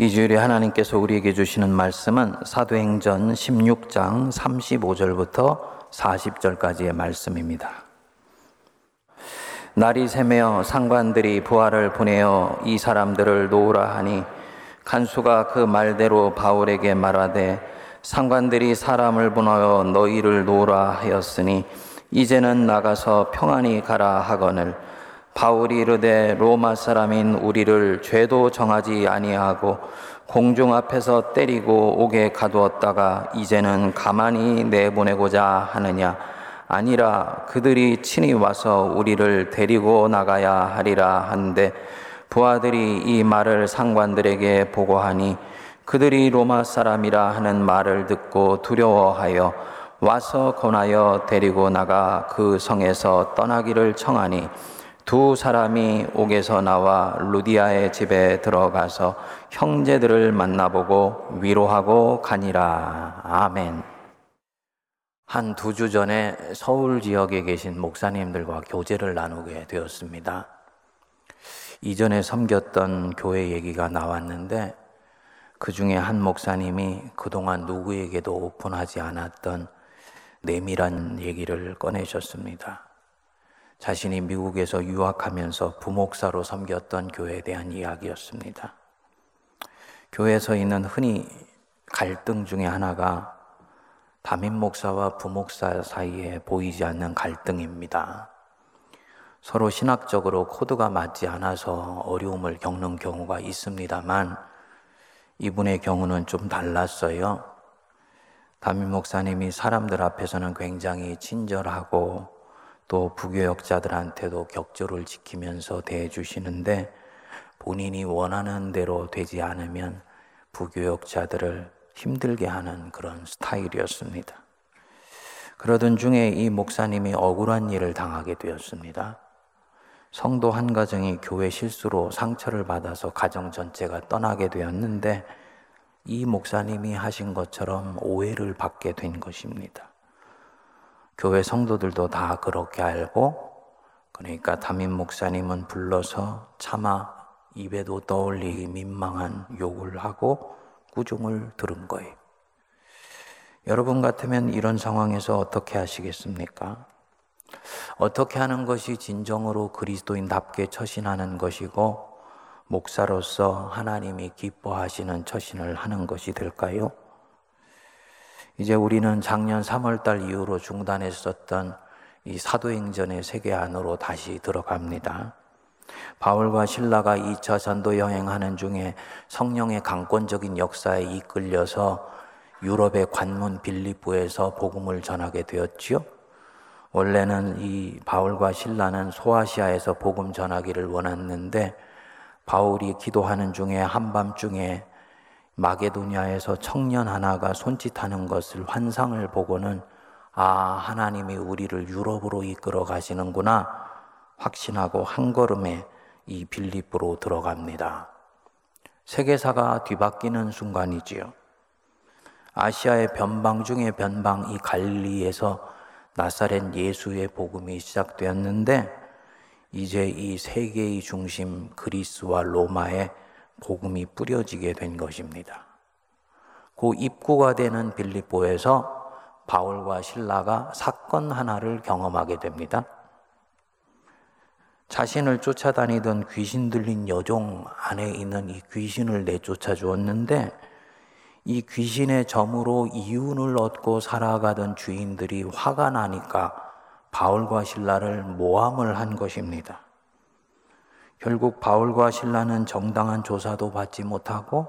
이 주일에 하나님께서 우리에게 주시는 말씀은 사도행전 16장 35절부터 40절까지의 말씀입니다. 날이 새며 상관들이 부하를 보내어 이 사람들을 놓으라 하니 간수가 그 말대로 바울에게 말하되 상관들이 사람을 보내어 너희를 놓으라 하였으니 이제는 나가서 평안히 가라 하거늘 바울이 이르되 로마 사람인 우리를 죄도 정하지 아니하고 공중 앞에서 때리고 옥에 가두었다가 이제는 가만히 내보내고자 하느냐? 아니라 그들이 친히 와서 우리를 데리고 나가야 하리라 한데 부하들이 이 말을 상관들에게 보고하니 그들이 로마 사람이라 하는 말을 듣고 두려워하여 와서 권하여 데리고 나가 그 성에서 떠나기를 청하니 두 사람이 옥에서 나와 루디아의 집에 들어가서 형제들을 만나보고 위로하고 가니라. 아멘. 한 두 주 전에 서울 지역에 계신 목사님들과 교제를 나누게 되었습니다. 이전에 섬겼던 교회 얘기가 나왔는데 그 중에 한 목사님이 그동안 누구에게도 오픈하지 않았던 내밀한 얘기를 꺼내셨습니다. 자신이 미국에서 유학하면서 부목사로 섬겼던 교회에 대한 이야기였습니다. 교회에서 있는 흔히 갈등 중에 하나가 담임 목사와 부목사 사이에 보이지 않는 갈등입니다. 서로 신학적으로 코드가 맞지 않아서 어려움을 겪는 경우가 있습니다만 이분의 경우는 좀 달랐어요. 담임 목사님이 사람들 앞에서는 굉장히 친절하고 또 부교역자들한테도 격조를 지키면서 대해주시는데 본인이 원하는 대로 되지 않으면 부교역자들을 힘들게 하는 그런 스타일이었습니다. 그러던 중에 이 목사님이 억울한 일을 당하게 되었습니다. 성도 한 가정이 교회 실수로 상처를 받아서 가정 전체가 떠나게 되었는데 이 목사님이 하신 것처럼 오해를 받게 된 것입니다. 교회 성도들도 다 그렇게 알고 그러니까 담임 목사님은 불러서 차마 입에도 떠올리기 민망한 욕을 하고 구중을 들은 거예요. 여러분 같으면 이런 상황에서 어떻게 하시겠습니까? 어떻게 하는 것이 진정으로 그리스도인답게 처신하는 것이고 목사로서 하나님이 기뻐하시는 처신을 하는 것이 될까요? 이제 우리는 작년 3월 달 이후로 중단했었던 이 사도행전의 세계 안으로 다시 들어갑니다. 바울과 신라가 2차 전도 여행하는 중에 성령의 강권적인 역사에 이끌려서 유럽의 관문 빌립보에서 복음을 전하게 되었지요. 원래는 이 바울과 신라는 소아시아에서 복음 전하기를 원했는데 바울이 기도하는 중에 한밤중에 마게도니아에서 청년 하나가 손짓하는 것을 환상을 보고는 아, 하나님이 우리를 유럽으로 이끌어 가시는구나 확신하고 한 걸음에 이 빌립으로 들어갑니다. 세계사가 뒤바뀌는 순간이지요. 아시아의 변방 중의 변방 이 갈리에서 나사렛 예수의 복음이 시작되었는데 이제 이 세계의 중심 그리스와 로마에 복음이 뿌려지게 된 것입니다. 그 입구가 되는 빌립보에서 바울과 신라가 사건 하나를 경험하게 됩니다. 자신을 쫓아다니던 귀신 들린 여종 안에 있는 이 귀신을 내쫓아 주었는데 이 귀신의 점으로 이윤을 얻고 살아가던 주인들이 화가 나니까 바울과 신라를 모함을 한 것입니다. 결국 바울과 신라는 정당한 조사도 받지 못하고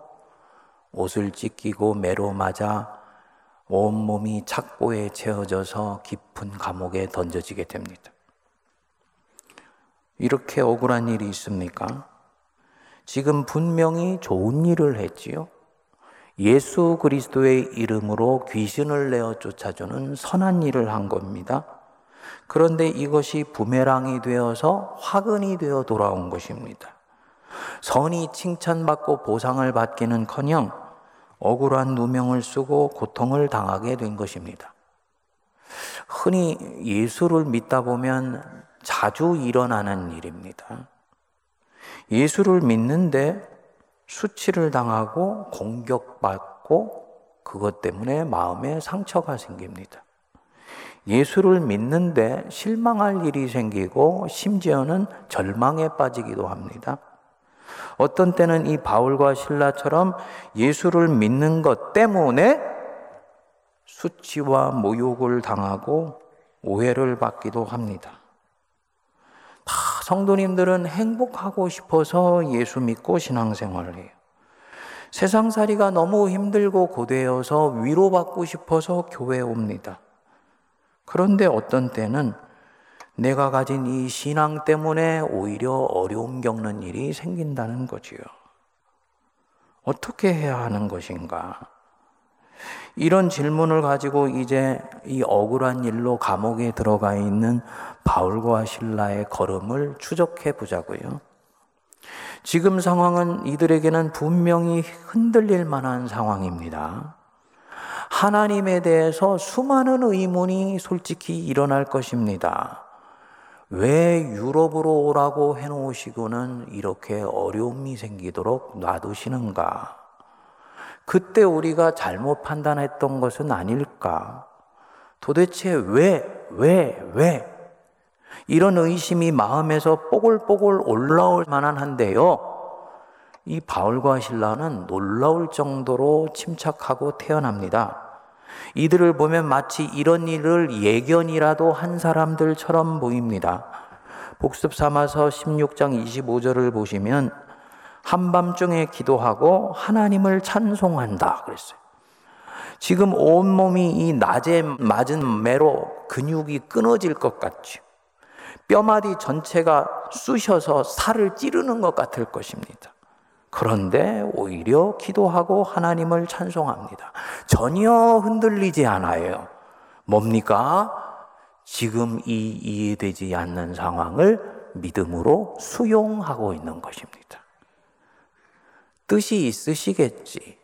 옷을 찢기고 매로 맞아 온몸이 착고에 채워져서 깊은 감옥에 던져지게 됩니다. 이렇게 억울한 일이 있습니까? 지금 분명히 좋은 일을 했지요. 예수 그리스도의 이름으로 귀신을 내어 쫓아주는 선한 일을 한 겁니다. 그런데 이것이 부메랑이 되어서 화근이 되어 돌아온 것입니다. 선이 칭찬받고 보상을 받기는 커녕 억울한 누명을 쓰고 고통을 당하게 된 것입니다. 흔히 예수를 믿다 보면 자주 일어나는 일입니다. 예수를 믿는데 수치를 당하고 공격받고 그것 때문에 마음에 상처가 생깁니다. 예수를 믿는데 실망할 일이 생기고 심지어는 절망에 빠지기도 합니다. 어떤 때는 이 바울과 신라처럼 예수를 믿는 것 때문에 수치와 모욕을 당하고 오해를 받기도 합니다. 다 성도님들은 행복하고 싶어서 예수 믿고 신앙생활을 해요. 세상살이가 너무 힘들고 고되어서 위로받고 싶어서 교회에 옵니다. 그런데 어떤 때는 내가 가진 이 신앙 때문에 오히려 어려움 겪는 일이 생긴다는 거지요. 어떻게 해야 하는 것인가? 이런 질문을 가지고 이제 이 억울한 일로 감옥에 들어가 있는 바울과 신라의 걸음을 추적해 보자고요. 지금 상황은 이들에게는 분명히 흔들릴 만한 상황입니다. 하나님에 대해서 수많은 의문이 솔직히 일어날 것입니다. 왜 유럽으로 오라고 해놓으시고는 이렇게 어려움이 생기도록 놔두시는가? 그때 우리가 잘못 판단했던 것은 아닐까? 도대체 왜, 왜, 왜? 이런 의심이 마음에서 뽀글뽀글 올라올 만한 한데요. 이 바울과 신라는 놀라울 정도로 침착하고 태어납니다. 이들을 보면 마치 이런 일을 예견이라도 한 사람들처럼 보입니다. 복습 삼아서 16장 25절을 보시면 한밤중에 기도하고 하나님을 찬송한다 그랬어요. 지금 온몸이 이 낮에 맞은 매로 근육이 끊어질 것 같죠. 뼈마디 전체가 쑤셔서 살을 찌르는 것 같을 것입니다. 그런데 오히려 기도하고 하나님을 찬송합니다. 전혀 흔들리지 않아요. 뭡니까? 지금 이 이해되지 않는 상황을 믿음으로 수용하고 있는 것입니다. 뜻이 있으시겠지.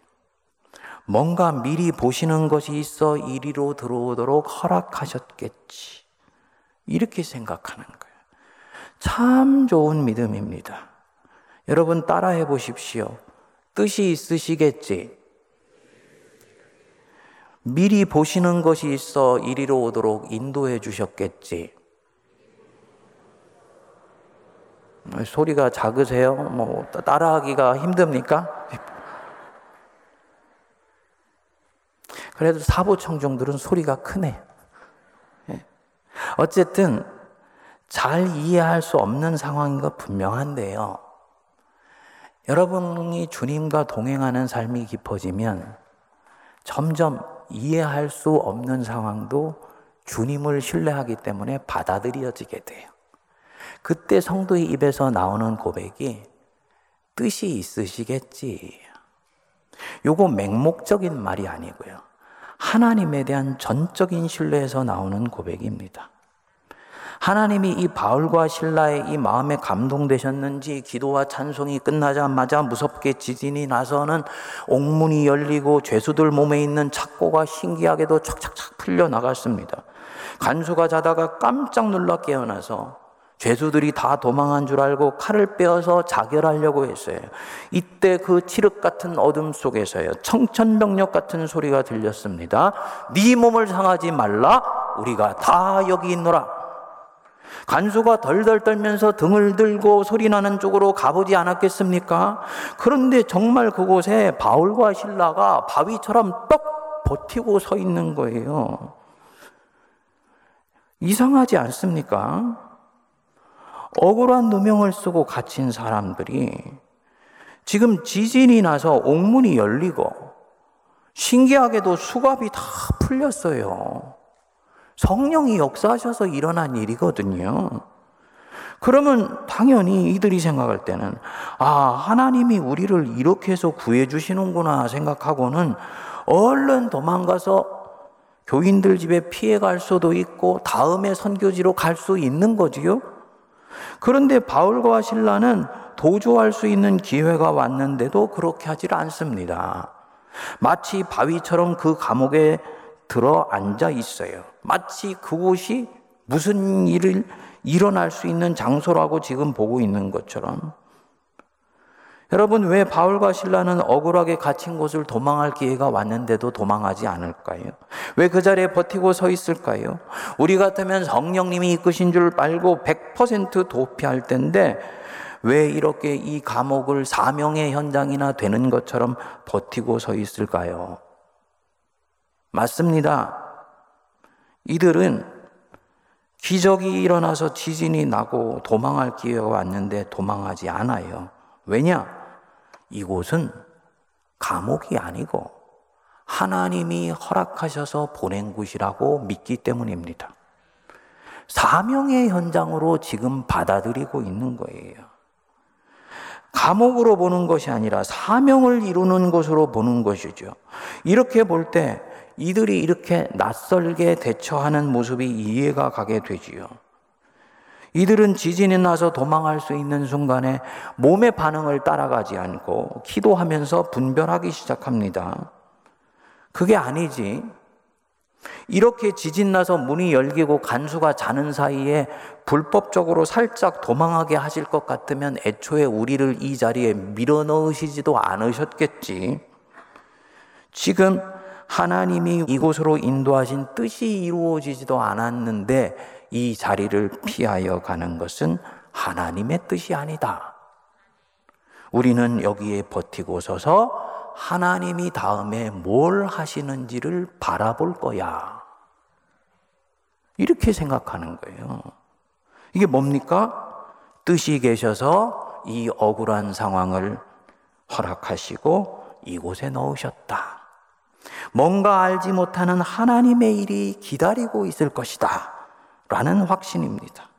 뭔가 미리 보시는 것이 있어 이리로 들어오도록 허락하셨겠지. 이렇게 생각하는 거예요. 참 좋은 믿음입니다. 여러분 따라해 보십시오. 뜻이 있으시겠지. 미리 보시는 것이 있어 이리로 오도록 인도해 주셨겠지. 소리가 작으세요? 뭐 따라하기가 힘듭니까? 그래도 사보청중들은 소리가 크네. 예. 어쨌든 잘 이해할 수 없는 상황인 것 분명한데요. 여러분이 주님과 동행하는 삶이 깊어지면 점점 이해할 수 없는 상황도 주님을 신뢰하기 때문에 받아들여지게 돼요. 그때 성도의 입에서 나오는 고백이 뜻이 있으시겠지. 요거 맹목적인 말이 아니고요. 하나님에 대한 전적인 신뢰에서 나오는 고백입니다. 하나님이 이 바울과 신라의 이 마음에 감동되셨는지 기도와 찬송이 끝나자마자 무섭게 지진이 나서는 옥문이 열리고 죄수들 몸에 있는 착고가 신기하게도 착착착 풀려 나갔습니다. 간수가 자다가 깜짝 놀라 깨어나서 죄수들이 다 도망한 줄 알고 칼을 빼어서 자결하려고 했어요. 이때 그 칠흑 같은 어둠 속에서요. 청천벽력 같은 소리가 들렸습니다. 네 몸을 상하지 말라. 우리가 다 여기 있노라. 간수가 덜덜 떨면서 등을 들고 소리나는 쪽으로 가보지 않았겠습니까? 그런데 정말 그곳에 바울과 신라가 바위처럼 떡 버티고 서 있는 거예요. 이상하지 않습니까? 억울한 누명을 쓰고 갇힌 사람들이 지금 지진이 나서 옥문이 열리고 신기하게도 수갑이 다 풀렸어요. 성령이 역사하셔서 일어난 일이거든요. 그러면 당연히 이들이 생각할 때는 아, 하나님이 우리를 이렇게 해서 구해 주시는구나 생각하고는 얼른 도망가서 교인들 집에 피해 갈 수도 있고 다음에 선교지로 갈 수 있는 거지요. 그런데 바울과 신라는 도주할 수 있는 기회가 왔는데도 그렇게 하질 않습니다. 마치 바위처럼 그 감옥에 들어 앉아 있어요. 마치 그곳이 무슨 일을 일어날 수 있는 장소라고 지금 보고 있는 것처럼 여러분, 왜 바울과 신라는 억울하게 갇힌 곳을 도망할 기회가 왔는데도 도망하지 않을까요? 왜 그 자리에 버티고 서 있을까요? 우리 같으면 성령님이 이끄신 줄 알고 100% 도피할 텐데, 왜 이렇게 이 감옥을 사명의 현장이나 되는 것처럼 버티고 서 있을까요? 맞습니다. 이들은 기적이 일어나서 지진이 나고 도망할 기회가 왔는데 도망하지 않아요. 왜냐? 이곳은 감옥이 아니고 하나님이 허락하셔서 보낸 곳이라고 믿기 때문입니다. 사명의 현장으로 지금 받아들이고 있는 거예요. 감옥으로 보는 것이 아니라 사명을 이루는 곳으로 보는 것이죠. 이렇게 볼 때 이들이 이렇게 낯설게 대처하는 모습이 이해가 가게 되지요. 이들은 지진이 나서 도망할 수 있는 순간에 몸의 반응을 따라가지 않고 기도하면서 분별하기 시작합니다. 그게 아니지. 이렇게 지진 나서 문이 열리고 간수가 자는 사이에 불법적으로 살짝 도망하게 하실 것 같으면 애초에 우리를 이 자리에 밀어 넣으시지도 않으셨겠지. 지금 하나님이 이곳으로 인도하신 뜻이 이루어지지도 않았는데 이 자리를 피하여 가는 것은 하나님의 뜻이 아니다. 우리는 여기에 버티고 서서 하나님이 다음에 뭘 하시는지를 바라볼 거야. 이렇게 생각하는 거예요. 이게 뭡니까? 뜻이 계셔서 이 억울한 상황을 허락하시고 이곳에 넣으셨다. 뭔가 알지 못하는 하나님의 일이 기다리고 있을 것이다. 라는 확신입니다.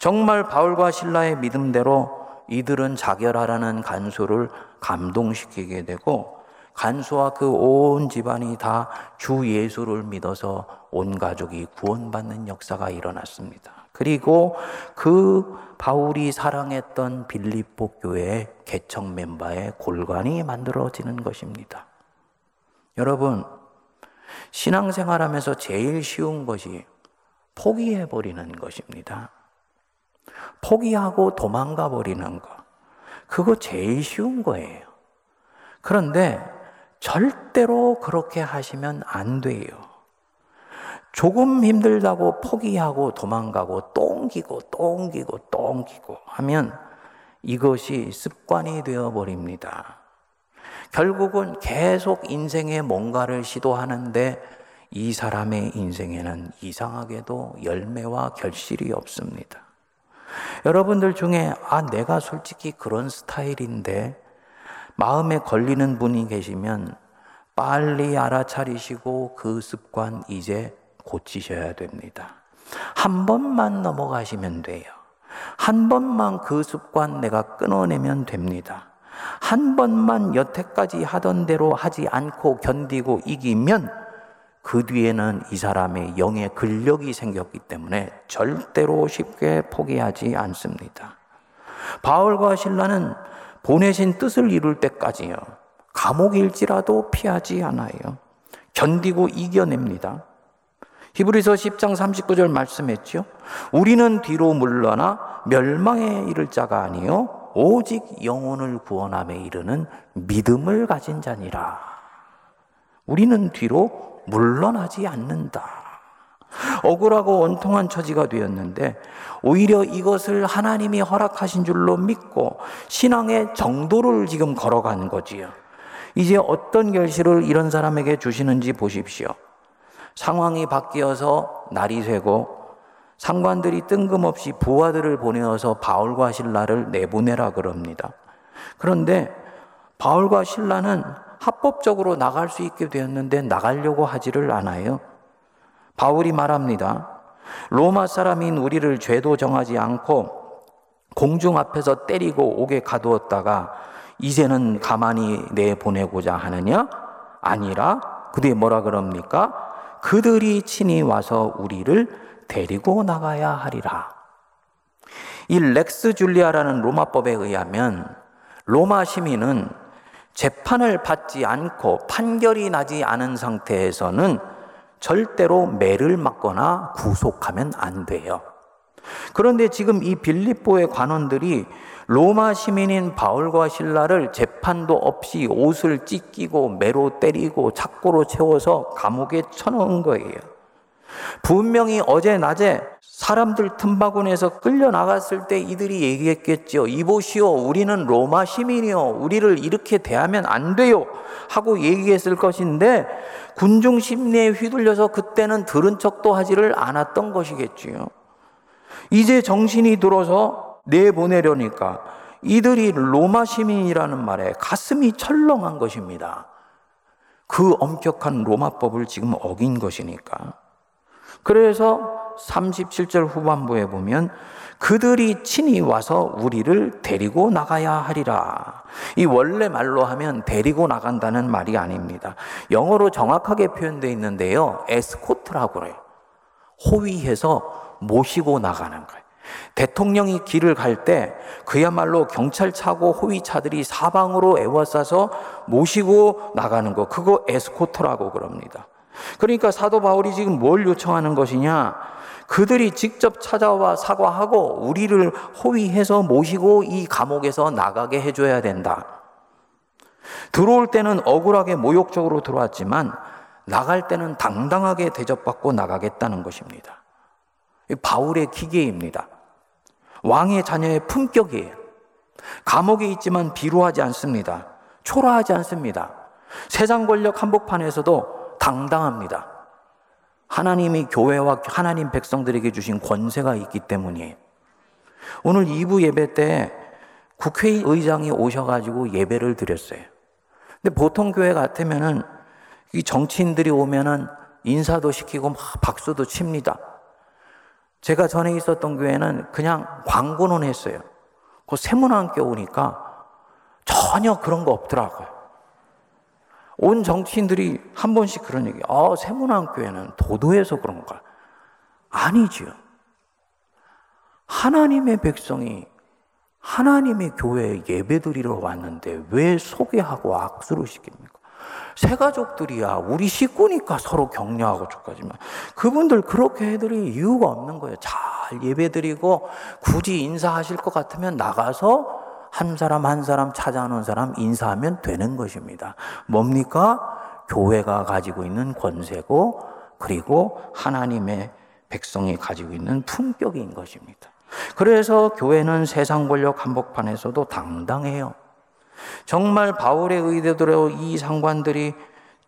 정말 바울과 신라의 믿음대로 이들은 자결하라는 간수를 감동시키게 되고 간수와 그 온 집안이 다 주 예수를 믿어서 온 가족이 구원받는 역사가 일어났습니다. 그리고 그 바울이 사랑했던 빌립보 교회 개척 멤버의 골관이 만들어지는 것입니다. 여러분, 신앙생활하면서 제일 쉬운 것이 포기해 버리는 것입니다. 포기하고 도망가 버리는 거. 그거 제일 쉬운 거예요. 그런데 절대로 그렇게 하시면 안 돼요. 조금 힘들다고 포기하고 도망가고 똥기고 똥기고 똥기고 하면 이것이 습관이 되어 버립니다. 결국은 계속 인생에 뭔가를 시도하는데 이 사람의 인생에는 이상하게도 열매와 결실이 없습니다. 여러분들 중에, 아, 내가 솔직히 그런 스타일인데, 마음에 걸리는 분이 계시면 빨리 알아차리시고 그 습관 이제 고치셔야 됩니다. 한 번만 넘어가시면 돼요. 한 번만 그 습관 내가 끊어내면 됩니다. 한 번만 여태까지 하던 대로 하지 않고 견디고 이기면 그 뒤에는 이 사람의 영의 근력이 생겼기 때문에 절대로 쉽게 포기하지 않습니다. 바울과 신라는 보내신 뜻을 이룰 때까지요. 감옥일지라도 피하지 않아요. 견디고 이겨냅니다. 히브리서 10장 39절 말씀했죠. 우리는 뒤로 물러나 멸망에 이를 자가 아니요 오직 영혼을 구원함에 이르는 믿음을 가진 자니라. 우리는 뒤로 물러나지 않는다. 억울하고 원통한 처지가 되었는데 오히려 이것을 하나님이 허락하신 줄로 믿고 신앙의 정도를 지금 걸어간 거지요. 이제 어떤 결실을 이런 사람에게 주시는지 보십시오. 상황이 바뀌어서 날이 새고 상관들이 뜬금없이 부하들을 보내어서 바울과 신라를 내보내라 그럽니다. 그런데 바울과 신라는 합법적으로 나갈 수 있게 되었는데 나가려고 하지를 않아요. 바울이 말합니다. 로마 사람인 우리를 죄도 정하지 않고 공중 앞에서 때리고 옥에 가두었다가 이제는 가만히 내보내고자 하느냐? 아니라 그들이 뭐라 그럽니까? 그들이 친히 와서 우리를 데리고 나가야 하리라. 이 렉스 줄리아라는 로마법에 의하면 로마 시민은 재판을 받지 않고 판결이 나지 않은 상태에서는 절대로 매를 맞거나 구속하면 안 돼요. 그런데 지금 이 빌립보의 관원들이 로마 시민인 바울과 신라를 재판도 없이 옷을 찢기고 매로 때리고 착고로 채워서 감옥에 쳐넣은 거예요. 분명히 어제 낮에 사람들 틈바구니에서 끌려 나갔을 때 이들이 얘기했겠죠. 이보시오, 우리는 로마 시민이요. 우리를 이렇게 대하면 안 돼요. 하고 얘기했을 것인데 군중 심리에 휘둘려서 그때는 들은 척도 하지를 않았던 것이겠지요. 이제 정신이 들어서 내보내려니까 이들이 로마 시민이라는 말에 가슴이 철렁한 것입니다. 그 엄격한 로마법을 지금 어긴 것이니까. 그래서 37절 후반부에 보면 그들이 친히 와서 우리를 데리고 나가야 하리라. 이 원래 말로 하면 데리고 나간다는 말이 아닙니다. 영어로 정확하게 표현되어 있는데요. 에스코트라고 그래요. 호위해서 모시고 나가는 거예요. 대통령이 길을 갈 때 그야말로 경찰차고 호위차들이 사방으로 애워싸서 모시고 나가는 거. 그거 에스코트라고 그럽니다. 그러니까 사도 바울이 지금 뭘 요청하는 것이냐? 그들이 직접 찾아와 사과하고 우리를 호위해서 모시고 이 감옥에서 나가게 해줘야 된다. 들어올 때는 억울하게 모욕적으로 들어왔지만 나갈 때는 당당하게 대접받고 나가겠다는 것입니다. 바울의 기계입니다. 왕의 자녀의 품격이에요. 감옥에 있지만 비루하지 않습니다. 초라하지 않습니다. 세상 권력 한복판에서도 당당합니다. 하나님이 교회와 하나님 백성들에게 주신 권세가 있기 때문이에요. 오늘 2부 예배 때 국회의장이 오셔가지고 예배를 드렸어요. 근데 보통 교회 같으면은 이 정치인들이 오면은 인사도 시키고 막 박수도 칩니다. 제가 전에 있었던 교회는 그냥 광고는 했어요. 그 세문안교 오니까 전혀 그런 거 없더라고요. 온 정치인들이 한 번씩 그런 얘기, 아, 세문안 교회는 도도해서 그런가? 아니지요. 하나님의 백성이 하나님의 교회에 예배드리러 왔는데 왜 소개하고 악수를 시킵니까? 새 가족들이야. 우리 식구니까 서로 격려하고 좋까지만 그분들 그렇게 해드릴 이유가 없는 거예요. 잘 예배드리고 굳이 인사하실 것 같으면 나가서 한 사람 한 사람 찾아오는 사람 인사하면 되는 것입니다. 뭡니까? 교회가 가지고 있는 권세고 그리고 하나님의 백성이 가지고 있는 품격인 것입니다. 그래서 교회는 세상 권력 한복판에서도 당당해요. 정말 바울의 의대대로 이 상관들이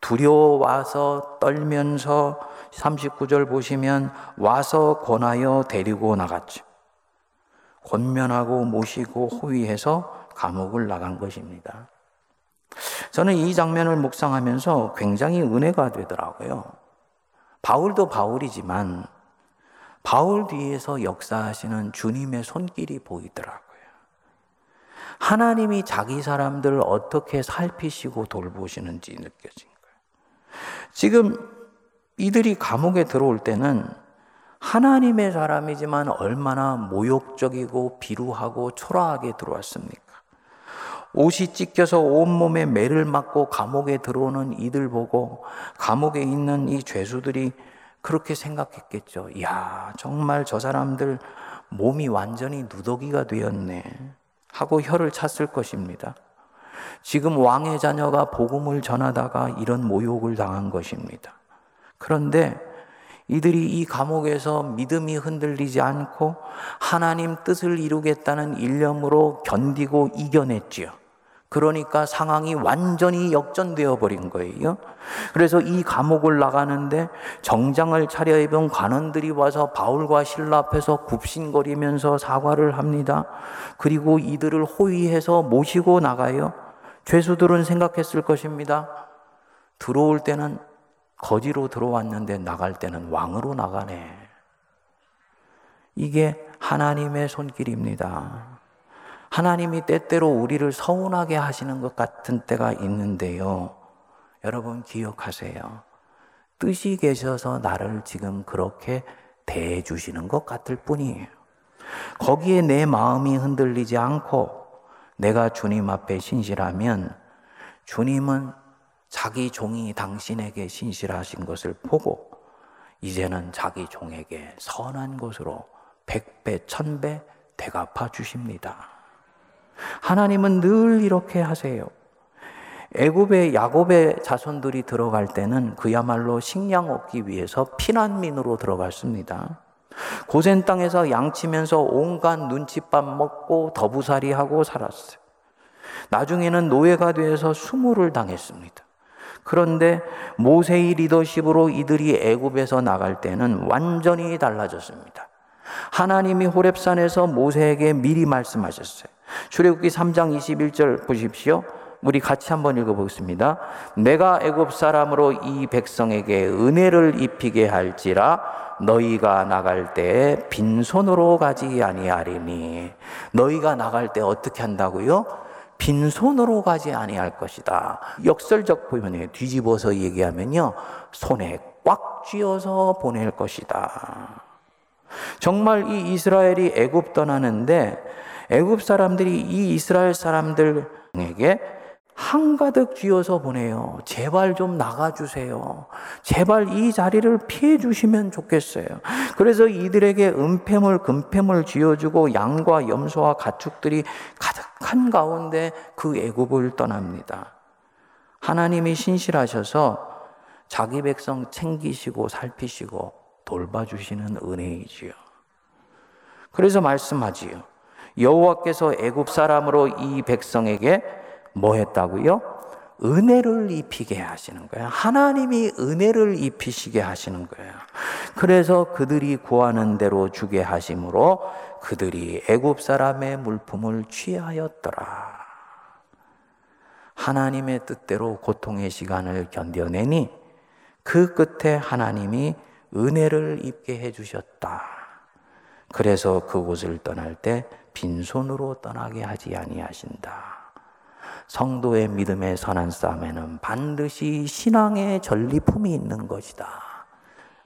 두려워와서 떨면서 39절 보시면 와서 권하여 데리고 나갔죠. 권면하고 모시고 호위해서 감옥을 나간 것입니다. 저는 이 장면을 묵상하면서 굉장히 은혜가 되더라고요. 바울도 바울이지만 바울 뒤에서 역사하시는 주님의 손길이 보이더라고요. 하나님이 자기 사람들을 어떻게 살피시고 돌보시는지 느껴진 거예요. 지금 이들이 감옥에 들어올 때는 하나님의 사람이지만 얼마나 모욕적이고 비루하고 초라하게 들어왔습니까? 옷이 찢겨서 온몸에 매를 맞고 감옥에 들어오는 이들 보고 감옥에 있는 이 죄수들이 그렇게 생각했겠죠. 야, 정말 저 사람들 몸이 완전히 누더기가 되었네. 하고 혀를 찼을 것입니다. 지금 왕의 자녀가 복음을 전하다가 이런 모욕을 당한 것입니다. 그런데 이들이 이 감옥에서 믿음이 흔들리지 않고 하나님 뜻을 이루겠다는 일념으로 견디고 이겨냈지요. 그러니까 상황이 완전히 역전되어 버린 거예요. 그래서 이 감옥을 나가는데 정장을 차려입은 관원들이 와서 바울과 신라 앞에서 굽신거리면서 사과를 합니다. 그리고 이들을 호위해서 모시고 나가요. 죄수들은 생각했을 것입니다. 들어올 때는 거지로 들어왔는데 나갈 때는 왕으로 나가네. 이게 하나님의 손길입니다. 하나님이 때때로 우리를 서운하게 하시는 것 같은 때가 있는데요. 여러분 기억하세요. 뜻이 계셔서 나를 지금 그렇게 대해 주시는 것 같을 뿐이에요. 거기에 내 마음이 흔들리지 않고 내가 주님 앞에 신실하면 주님은 자기 종이 당신에게 신실하신 것을 보고 이제는 자기 종에게 선한 것으로 백배, 천배 대갚아 주십니다. 하나님은 늘 이렇게 하세요. 애굽의 야곱의 자손들이 들어갈 때는 그야말로 식량 얻기 위해서 피난민으로 들어갔습니다. 고센 땅에서 양치면서 온갖 눈칫밥 먹고 더부살이하고 살았어요. 나중에는 노예가 되어서 수모를 당했습니다. 그런데 모세의 리더십으로 이들이 애굽에서 나갈 때는 완전히 달라졌습니다. 하나님이 호렙산에서 모세에게 미리 말씀하셨어요. 출애굽기 3장 21절 보십시오. 우리 같이 한번 읽어보겠습니다. 내가 애굽 사람으로 이 백성에게 은혜를 입히게 할지라 너희가 나갈 때 빈손으로 가지 아니하리니 너희가 나갈 때 어떻게 한다고요? 빈손으로 가지 아니할 것이다. 역설적 표현에 뒤집어서 얘기하면요. 손에 꽉 쥐어서 보낼 것이다. 정말 이 이스라엘이 애굽 떠나는데 애굽 사람들이 이 이스라엘 사람들에게 한가득 쥐어서 보내요. 제발 좀 나가주세요. 제발 이 자리를 피해 주시면 좋겠어요. 그래서 이들에게 은폐물, 금폐물 쥐어주고 양과 염소와 가축들이 가득한 가운데 그 애굽을 떠납니다. 하나님이 신실하셔서 자기 백성 챙기시고 살피시고 돌봐주시는 은혜이지요. 그래서 말씀하지요. 여호와께서 애굽 사람으로 이 백성에게 뭐 했다고요? 은혜를 입히게 하시는 거예요. 하나님이 은혜를 입히시게 하시는 거예요. 그래서 그들이 구하는 대로 주게 하심으로 그들이 애굽 사람의 물품을 취하였더라. 하나님의 뜻대로 고통의 시간을 견뎌내니 그 끝에 하나님이 은혜를 입게 해 주셨다. 그래서 그곳을 떠날 때 빈손으로 떠나게 하지 아니하신다. 성도의 믿음의 선한 싸움에는 반드시 신앙의 전리품이 있는 것이다.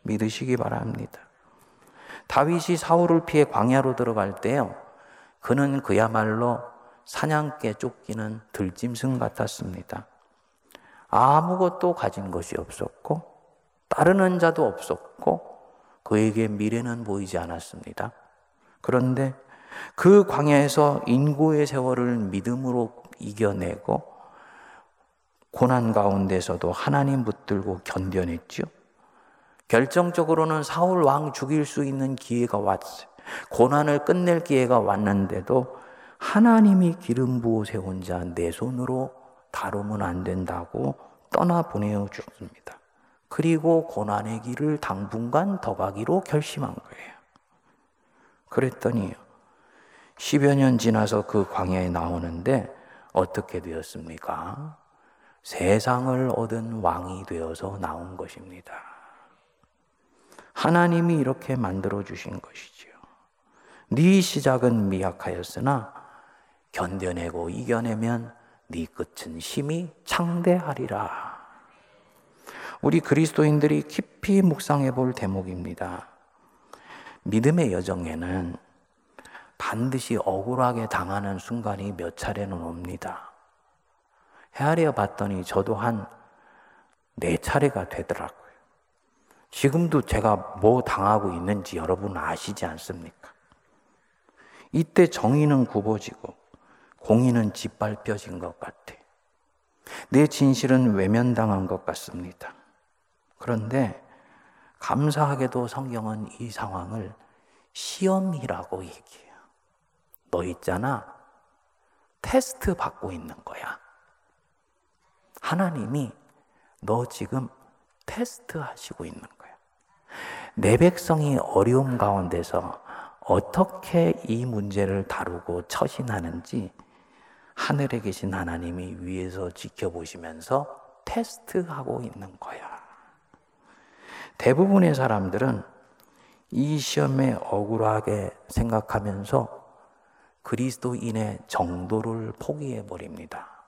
믿으시기 바랍니다. 다윗이 사울을 피해 광야로 들어갈 때요. 그는 그야말로 사냥개 쫓기는 들짐승 같았습니다. 아무것도 가진 것이 없었고 따르는 자도 없었고 그에게 미래는 보이지 않았습니다. 그런데 그 광야에서 인고의 세월을 믿음으로 이겨내고 고난 가운데서도 하나님 붙들고 견뎌냈죠. 결정적으로는 사울 왕 죽일 수 있는 기회가 왔어요. 고난을 끝낼 기회가 왔는데도 하나님이 기름 부어 세운 자 내 손으로 다루면 안 된다고 떠나 보내어 줬습니다. 그리고 고난의 길을 당분간 더 가기로 결심한 거예요. 그랬더니 10여 년 지나서 그 광야에 나오는데 어떻게 되었습니까? 세상을 얻은 왕이 되어서 나온 것입니다. 하나님이 이렇게 만들어 주신 것이지요. 네 시작은 미약하였으나 견뎌내고 이겨내면 네 끝은 심히 창대하리라. 우리 그리스도인들이 깊이 묵상해 볼 대목입니다. 믿음의 여정에는 반드시 억울하게 당하는 순간이 몇 차례는 옵니다. 헤아려 봤더니 저도 한 네 차례가 되더라고요. 지금도 제가 뭐 당하고 있는지 여러분 아시지 않습니까? 이때 정의는 굽어지고 공의는 짓밟혀진 것 같아. 내 진실은 외면당한 것 같습니다. 그런데 감사하게도 성경은 이 상황을 시험이라고 얘기해요. 너 있잖아. 테스트 받고 있는 거야. 하나님이 너 지금 테스트 하시고 있는 거야. 내 백성이 어려움 가운데서 어떻게 이 문제를 다루고 처신하는지 하늘에 계신 하나님이 위에서 지켜보시면서 테스트하고 있는 거야. 대부분의 사람들은 이 시험에 억울하게 생각하면서 그리스도인의 정도를 포기해 버립니다.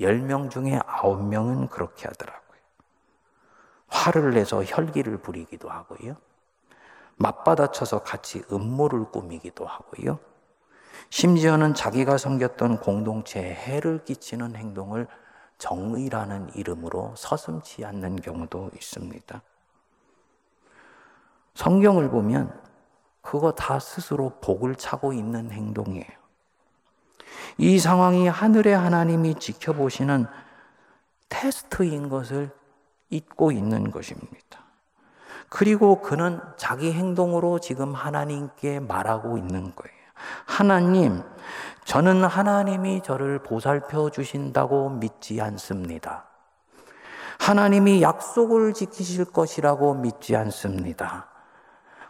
10명 중에 9명은 그렇게 하더라고요. 화를 내서 혈기를 부리기도 하고요. 맞받아쳐서 같이 음모를 꾸미기도 하고요. 심지어는 자기가 섬겼던 공동체에 해를 끼치는 행동을 정의라는 이름으로 서슴지 않는 경우도 있습니다. 성경을 보면 그거 다 스스로 복을 차고 있는 행동이에요. 이 상황이 하늘의 하나님이 지켜보시는 테스트인 것을 잊고 있는 것입니다. 그리고 그는 자기 행동으로 지금 하나님께 말하고 있는 거예요. 하나님, 저는 하나님이 저를 보살펴 주신다고 믿지 않습니다. 하나님이 약속을 지키실 것이라고 믿지 않습니다.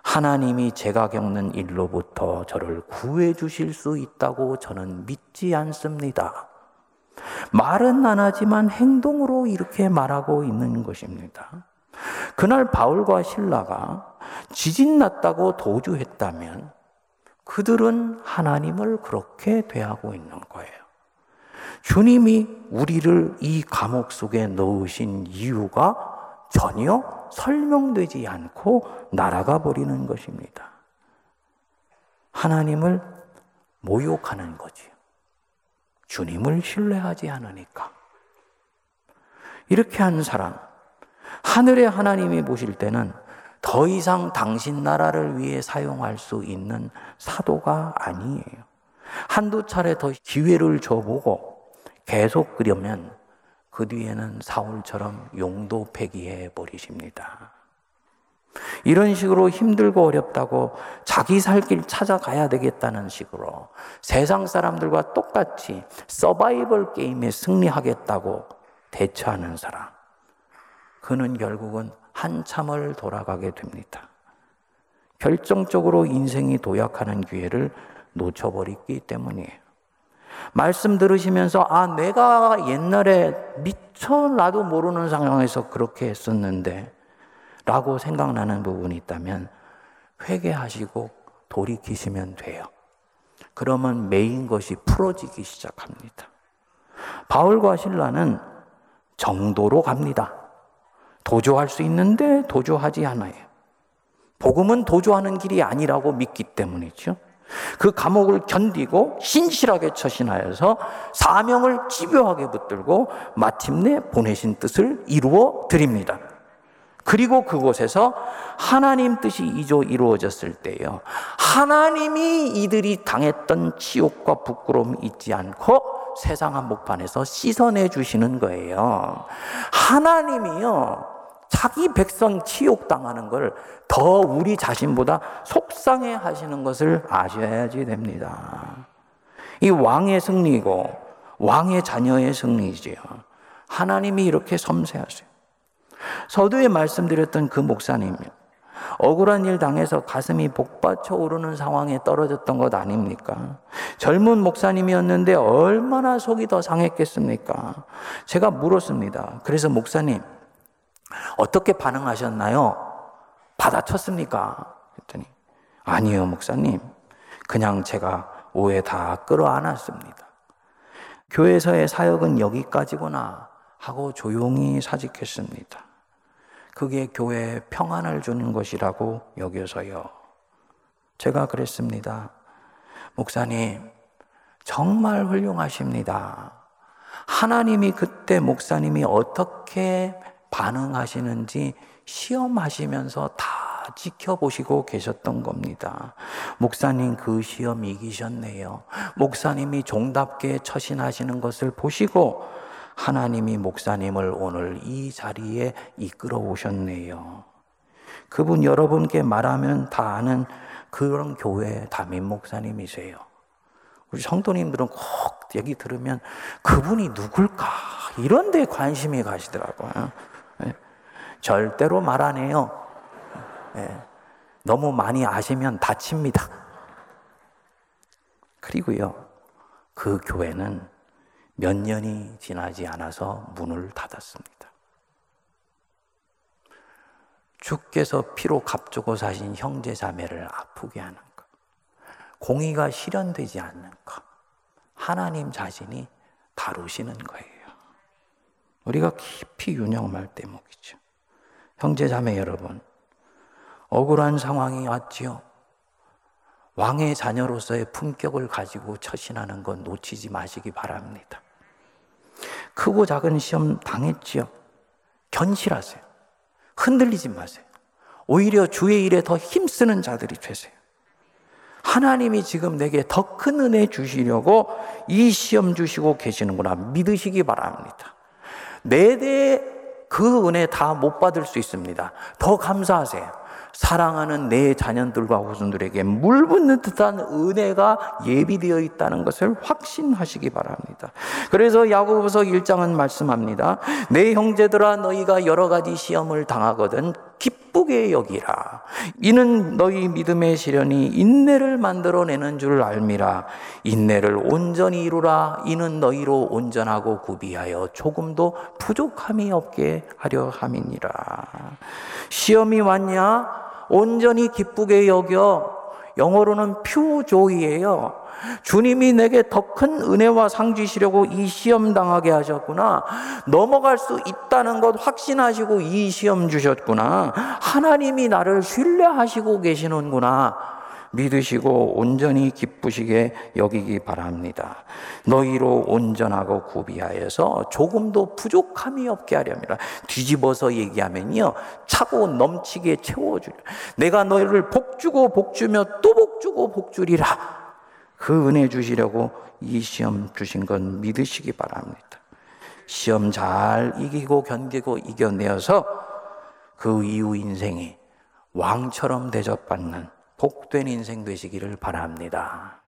하나님이 제가 겪는 일로부터 저를 구해 주실 수 있다고 저는 믿지 않습니다. 말은 안 하지만 행동으로 이렇게 말하고 있는 것입니다. 그날 바울과 신라가 지진 났다고 도주했다면 그들은 하나님을 그렇게 대하고 있는 거예요. 주님이 우리를 이 감옥 속에 넣으신 이유가 전혀 설명되지 않고 날아가 버리는 것입니다. 하나님을 모욕하는 거지요. 주님을 신뢰하지 않으니까. 이렇게 한 사람, 하늘의 하나님이 보실 때는 더 이상 당신 나라를 위해 사용할 수 있는 사도가 아니에요. 한두 차례 더 기회를 줘보고 계속 그려면 그 뒤에는 사울처럼 용도 폐기해 버리십니다. 이런 식으로 힘들고 어렵다고 자기 살 길 찾아가야 되겠다는 식으로 세상 사람들과 똑같이 서바이벌 게임에 승리하겠다고 대처하는 사람. 그는 결국은 한참을 돌아가게 됩니다. 결정적으로 인생이 도약하는 기회를 놓쳐버렸기 때문이에요. 말씀 들으시면서, 아, 내가 옛날에 미처 나도 모르는 상황에서 그렇게 했었는데, 라고 생각나는 부분이 있다면, 회개하시고 돌이키시면 돼요. 그러면 메인 것이 풀어지기 시작합니다. 바울과 신라는 정도로 갑니다. 도주할 수 있는데 도주하지 않아요. 복음은 도주하는 길이 아니라고 믿기 때문이죠. 그 감옥을 견디고 신실하게 처신하여서 사명을 집요하게 붙들고 마침내 보내신 뜻을 이루어 드립니다. 그리고 그곳에서 하나님 뜻이 이조 이루어졌을 때요. 하나님이 이들이 당했던 치욕과 부끄러움 잊지 않고 세상 한복판에서 씻어내 주시는 거예요. 하나님이요. 자기 백성 치욕당하는 걸 더 우리 자신보다 속상해 하시는 것을 아셔야지 됩니다. 이 왕의 승리고 왕의 자녀의 승리지요. 하나님이 이렇게 섬세하세요. 서두에 말씀드렸던 그 목사님, 억울한 일 당해서 가슴이 복받쳐 오르는 상황에 떨어졌던 것 아닙니까? 젊은 목사님이었는데 얼마나 속이 더 상했겠습니까? 제가 물었습니다. 그래서 목사님, 어떻게 반응하셨나요? 받아쳤습니까? 그랬더니 아니요, 목사님. 그냥 제가 오해 다 끌어안았습니다. 교회에서의 사역은 여기까지구나 하고 조용히 사직했습니다. 그게 교회에 평안을 주는 것이라고 여겨서요. 제가 그랬습니다. 목사님, 정말 훌륭하십니다. 하나님이 그때 목사님이 어떻게 반응하시는지 시험하시면서 다 지켜보시고 계셨던 겁니다. 목사님 그 시험 이기셨네요. 목사님이 종답게 처신하시는 것을 보시고 하나님이 목사님을 오늘 이 자리에 이끌어 오셨네요. 그분 여러분께 말하면 다 아는 그런 교회 담임 목사님이세요. 우리 성도님들은 꼭 얘기 들으면 그분이 누굴까 이런 데 관심이 가시더라고요. 절대로 말 안 해요. 네. 너무 많이 아시면 다칩니다. 그리고요, 그 교회는 몇 년이 지나지 않아서 문을 닫았습니다. 주께서 피로 값주고 사신 형제 자매를 아프게 하는 것, 공의가 실현되지 않는 것, 하나님 자신이 다루시는 거예요. 우리가 깊이 유념할 대목이죠. 형제 자매 여러분, 억울한 상황이 왔지요. 왕의 자녀로서의 품격을 가지고 처신하는 건 놓치지 마시기 바랍니다. 크고 작은 시험 당했지요. 견실하세요. 흔들리지 마세요. 오히려 주의 일에 더 힘쓰는 자들이 되세요. 하나님이 지금 내게 더 큰 은혜 주시려고 이 시험 주시고 계시는구나 믿으시기 바랍니다. 네대 그 은혜 다 못 받을 수 있습니다. 더 감사하세요. 사랑하는 내 자녀들과 후손들에게 물 붓는 듯한 은혜가 예비되어 있다는 것을 확신하시기 바랍니다. 그래서 야고보서 1장은 말씀합니다. 내 형제들아 너희가 여러 가지 시험을 당하거든 기쁘게 여기라. 이는 너희 믿음의 시련이 인내를 만들어내는 줄 알미라. 인내를 온전히 이루라. 이는 너희로 온전하고 구비하여 조금도 부족함이 없게 하려 함이니라. 시험이 왔냐? 온전히 기쁘게 여겨. 영어로는 퓨조이예요. 주님이 내게 더 큰 은혜와 상 주시려고 이 시험 당하게 하셨구나. 넘어갈 수 있다는 것 확신하시고 이 시험 주셨구나. 하나님이 나를 신뢰하시고 계시는구나. 믿으시고 온전히 기쁘시게 여기기 바랍니다. 너희로 온전하고 구비하여서 조금도 부족함이 없게 하렵니다. 뒤집어서 얘기하면요. 차고 넘치게 채워주려. 내가 너희를 복주고 복주며 또 복주고 복주리라. 그 은혜 주시려고 이 시험 주신 건 믿으시기 바랍니다. 시험 잘 이기고 견디고 이겨내어서 그 이후 인생이 왕처럼 대접받는 복된 인생 되시기를 바랍니다.